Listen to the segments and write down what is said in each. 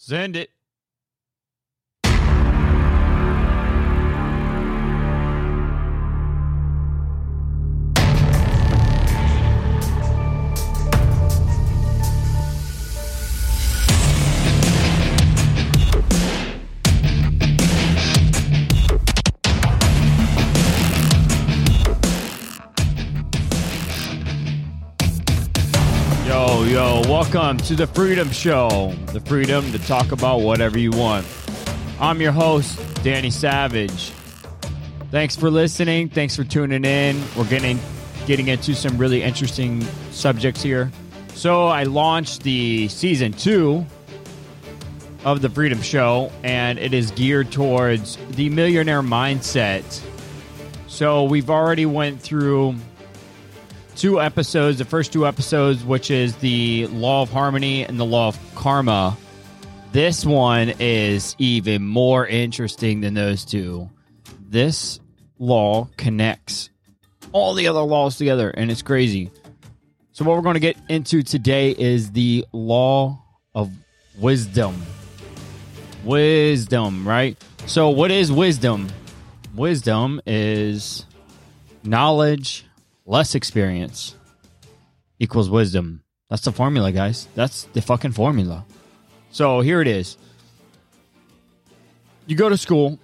Send it. Yo, welcome to the Freedom Show. The freedom to talk about whatever you want. I'm your host, Danny Savage. Thanks for listening. Thanks for tuning in. We're getting getting into some really interesting subjects here. So I launched the season two of the Freedom Show, and it is geared towards the millionaire mindset. So we've already went through two episodes, the first two episodes, which is the law of harmony and the law of karma. This one is even more interesting than those two. This law connects all the other laws together, and it's crazy. So, what we're going to get into today is the law of wisdom. Wisdom, right? So, what is wisdom? Wisdom is knowledge less experience equals wisdom. That's the formula, guys. That's the fucking formula. So here it is. You go to school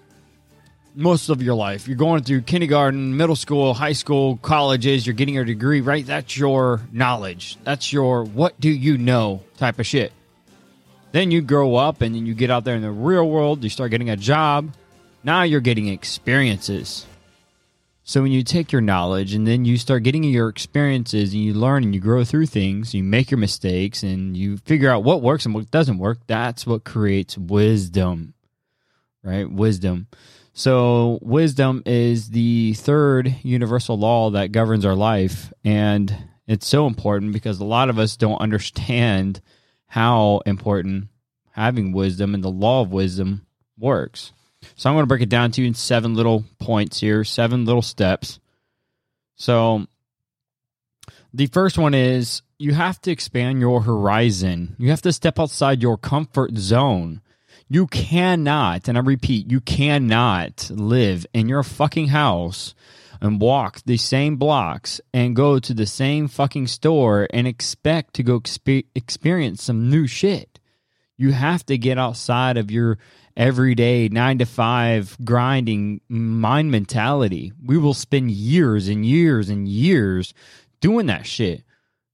most of your life. You're going through kindergarten, middle school, high school, colleges. You're getting your degree, right? That's your knowledge. That's your what do you know type of shit. Then you grow up and then you get out there in the real world. You start getting a job. Now you're getting experiences. So when you take your knowledge and then you start getting your experiences and you learn and you grow through things, you make your mistakes and you figure out what works and what doesn't work, that's what creates wisdom. Right? Wisdom. So wisdom is the third universal law that governs our life and it's so important because a lot of us don't understand how important having wisdom and the law of wisdom works. So I'm going to break it down to you in seven little points here, seven little steps. So the first one is you have to expand your horizon. You have to step outside your comfort zone. You cannot, and I repeat, you cannot live in your fucking house and walk the same blocks and go to the same fucking store and expect to go expe- experience some new shit. You have to get outside of your everyday nine to five grinding mind mentality. We will spend years and years and years doing that shit.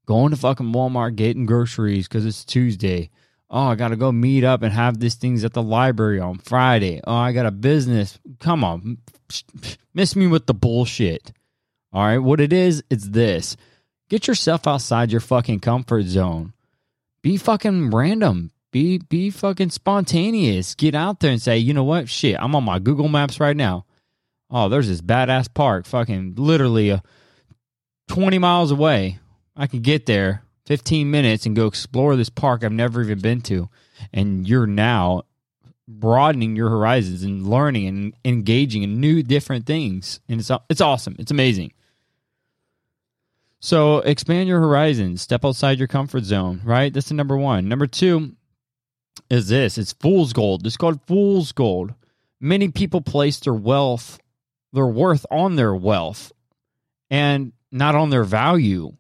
Going to fucking Walmart, getting groceries because it's Tuesday. Oh, I got to go meet up and have these things at the library on Friday. Oh, I got a business. Come on. Miss me with the bullshit. All right. What it is, it's this get yourself outside your fucking comfort zone. Be fucking random be be fucking spontaneous. Get out there and say, you know what? Shit, I'm on my Google Maps right now. Oh, there's this badass park, fucking literally a 20 miles away. I can get there 15 minutes and go explore this park I've never even been to. And you're now broadening your horizons and learning and engaging in new different things. And it's it's awesome. It's amazing. So expand your horizons, step outside your comfort zone, right? That's the number one. Number two, is this it's fool's gold. It's called fool's gold. Many people place their wealth, their worth on their wealth and not on their value.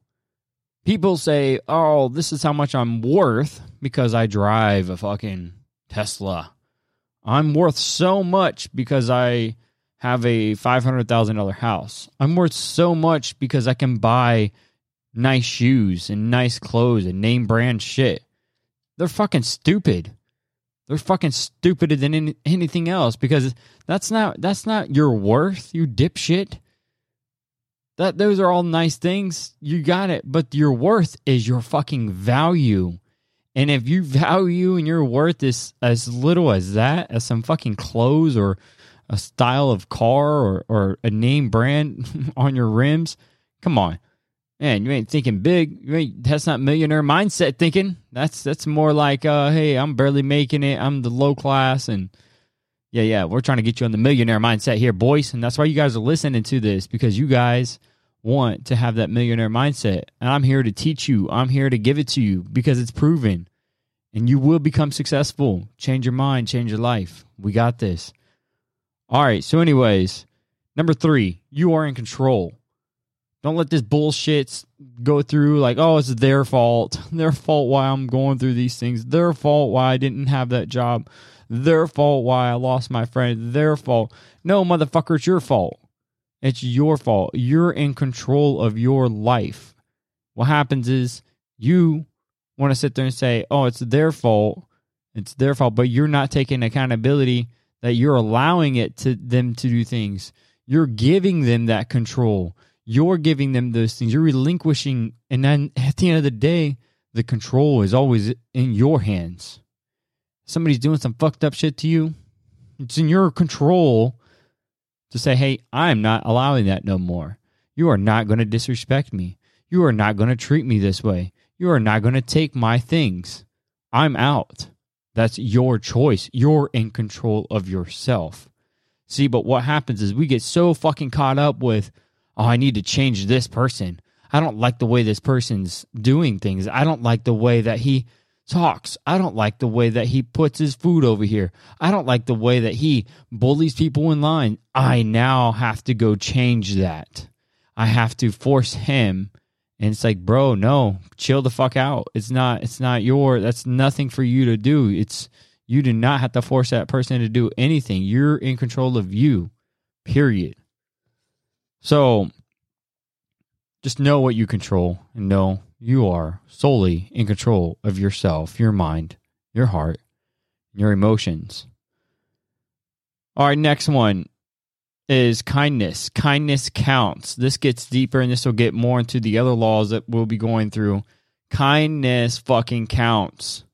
People say, oh, this is how much I'm worth because I drive a fucking Tesla. I'm worth so much because I have a $500,000 house. I'm worth so much because I can buy nice shoes and nice clothes and name brand shit. They're fucking stupid. They're fucking stupider than any, anything else because that's not that's not your worth, you dipshit. That those are all nice things. You got it, but your worth is your fucking value. And if you value and your worth is as little as that, as some fucking clothes or a style of car or, or a name brand on your rims, come on man, you ain't thinking big. You ain't that's not millionaire mindset thinking. That's that's more like, uh, hey, I'm barely making it. I'm the low class, and yeah, yeah, we're trying to get you on the millionaire mindset here, boys, and that's why you guys are listening to this because you guys want to have that millionaire mindset, and I'm here to teach you. I'm here to give it to you because it's proven. and you will become successful. Change your mind, change your life. We got this. All right. So, anyways, number three, you are in control. Don't let this bullshit go through like, oh, it's their fault. Their fault why I'm going through these things. Their fault why I didn't have that job. Their fault why I lost my friend. Their fault. No, motherfucker, it's your fault. It's your fault. You're in control of your life. What happens is you want to sit there and say, oh, it's their fault. It's their fault. But you're not taking accountability that you're allowing it to them to do things. You're giving them that control. You're giving them those things. You're relinquishing. And then at the end of the day, the control is always in your hands. Somebody's doing some fucked up shit to you. It's in your control to say, hey, I'm not allowing that no more. You are not going to disrespect me. You are not going to treat me this way. You are not going to take my things. I'm out. That's your choice. You're in control of yourself. See, but what happens is we get so fucking caught up with, oh, I need to change this person. I don't like the way this person's doing things. I don't like the way that he talks. I don't like the way that he puts his food over here. I don't like the way that he bullies people in line. I now have to go change that. I have to force him. And it's like, bro, no, chill the fuck out. It's not, it's not your, that's nothing for you to do. It's, you do not have to force that person to do anything. You're in control of you, period. So just know what you control and know you are solely in control of yourself, your mind, your heart, your emotions. All right, next one is kindness. Kindness counts. This gets deeper and this will get more into the other laws that we'll be going through. Kindness fucking counts.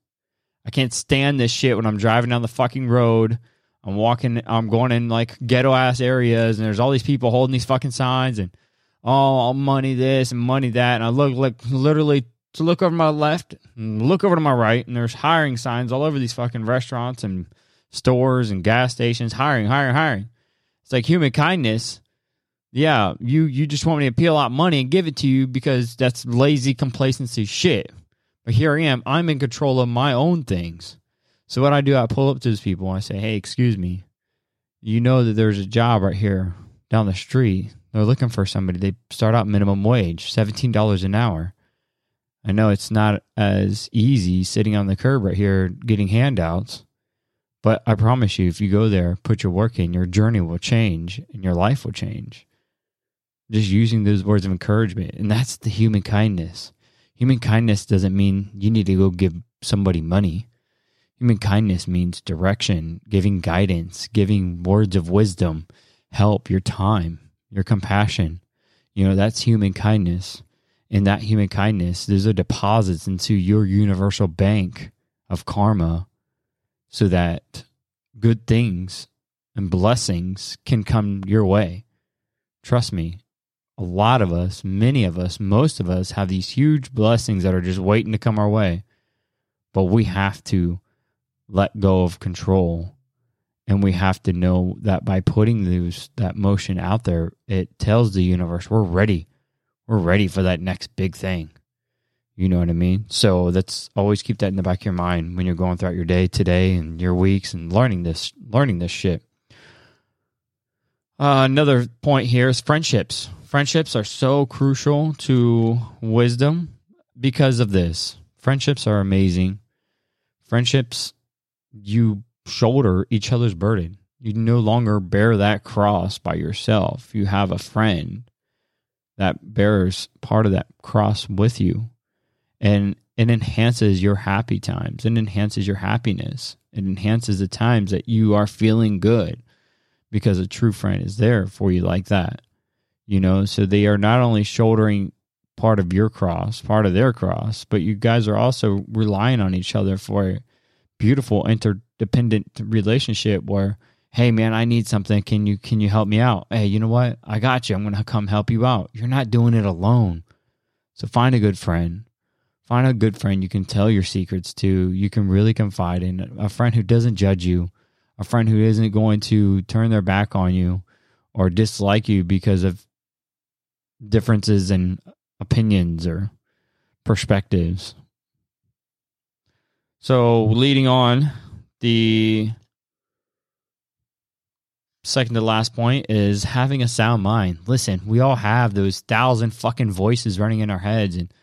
I can't stand this shit when I'm driving down the fucking road. I'm walking, I'm going in like ghetto ass areas and there's all these people holding these fucking signs and oh, money this and money that. And I look like literally to look over my left and look over to my right, and there's hiring signs all over these fucking restaurants and stores and gas stations, hiring, hiring, hiring. It's like human kindness. Yeah, you you just want me to peel out money and give it to you because that's lazy complacency shit. But here I am, I'm in control of my own things. So what I do, I pull up to these people and I say, "Hey, excuse me, you know that there's a job right here down the street they're looking for somebody. They start out minimum wage, $17 an hour. I know it's not as easy sitting on the curb right here getting handouts, but I promise you, if you go there, put your work in, your journey will change and your life will change. Just using those words of encouragement. And that's the human kindness. Human kindness doesn't mean you need to go give somebody money. Human kindness means direction, giving guidance, giving words of wisdom, help, your time your compassion. You know, that's human kindness. And that human kindness, those are deposits into your universal bank of karma so that good things and blessings can come your way. Trust me, a lot of us, many of us, most of us have these huge blessings that are just waiting to come our way. But we have to let go of control. And we have to know that by putting those that motion out there it tells the universe we're ready. We're ready for that next big thing. You know what i mean? So that's always keep that in the back of your mind when you're going throughout your day today and your weeks and learning this learning this shit. Uh, another point here is friendships. Friendships are so crucial to wisdom because of this. Friendships are amazing. Friendships you shoulder each other's burden. You no longer bear that cross by yourself. You have a friend that bears part of that cross with you. And it enhances your happy times. It enhances your happiness. It enhances the times that you are feeling good because a true friend is there for you like that. You know, so they are not only shouldering part of your cross, part of their cross, but you guys are also relying on each other for beautiful interdependent relationship where hey man i need something. Can you can you help me out? Hey you know what? I got you. I'm gonna come help you out. You're not doing it alone. So find a good friend. Find a good friend you can tell your secrets to. You can really confide in a friend who doesn't judge you a friend who isn't going to turn their back on you or dislike you because of differences in opinions or perspectives So, leading on, the second to last point is having a sound mind. Listen, we all have those thousand fucking voices running in our heads and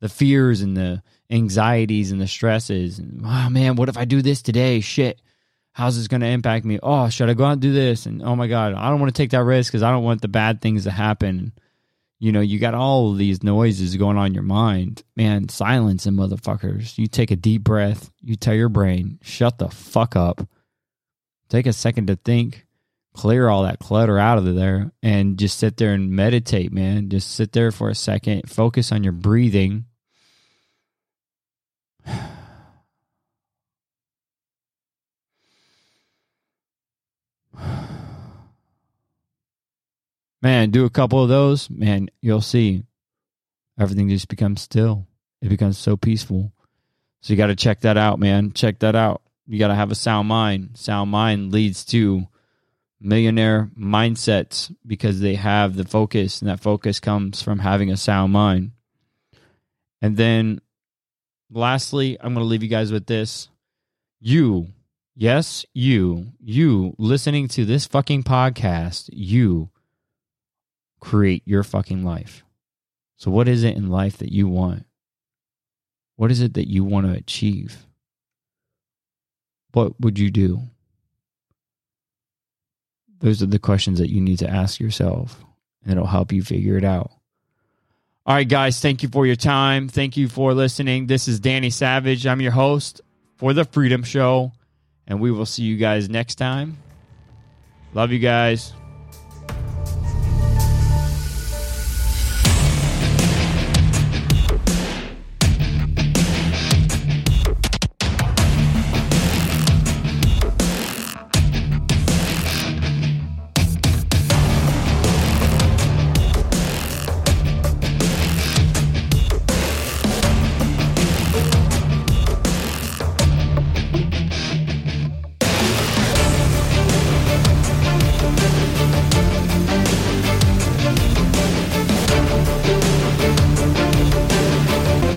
the fears and the anxieties and the stresses. And, oh man, what if I do this today? Shit. How's this going to impact me? Oh, should I go out and do this? And oh my God, I don't want to take that risk because I don't want the bad things to happen. You know, you got all of these noises going on in your mind. Man, silence and motherfuckers. You take a deep breath. You tell your brain, shut the fuck up. Take a second to think clear all that clutter out of there and just sit there and meditate, man. Just sit there for a second, focus on your breathing. Man, do a couple of those, man, you'll see everything just becomes still. It becomes so peaceful. So you got to check that out, man. Check that out. You got to have a sound mind. Sound mind leads to millionaire mindsets because they have the focus, and that focus comes from having a sound mind. And then lastly, I'm going to leave you guys with this. You, yes, you, you listening to this fucking podcast, you create your fucking life. So, what is it in life that you want? What is it that you want to achieve? What would you do? Those are the questions that you need to ask yourself, and it'll help you figure it out. All right, guys, thank you for your time. Thank you for listening. This is Danny Savage. I'm your host for The Freedom Show, and we will see you guys next time. Love you guys.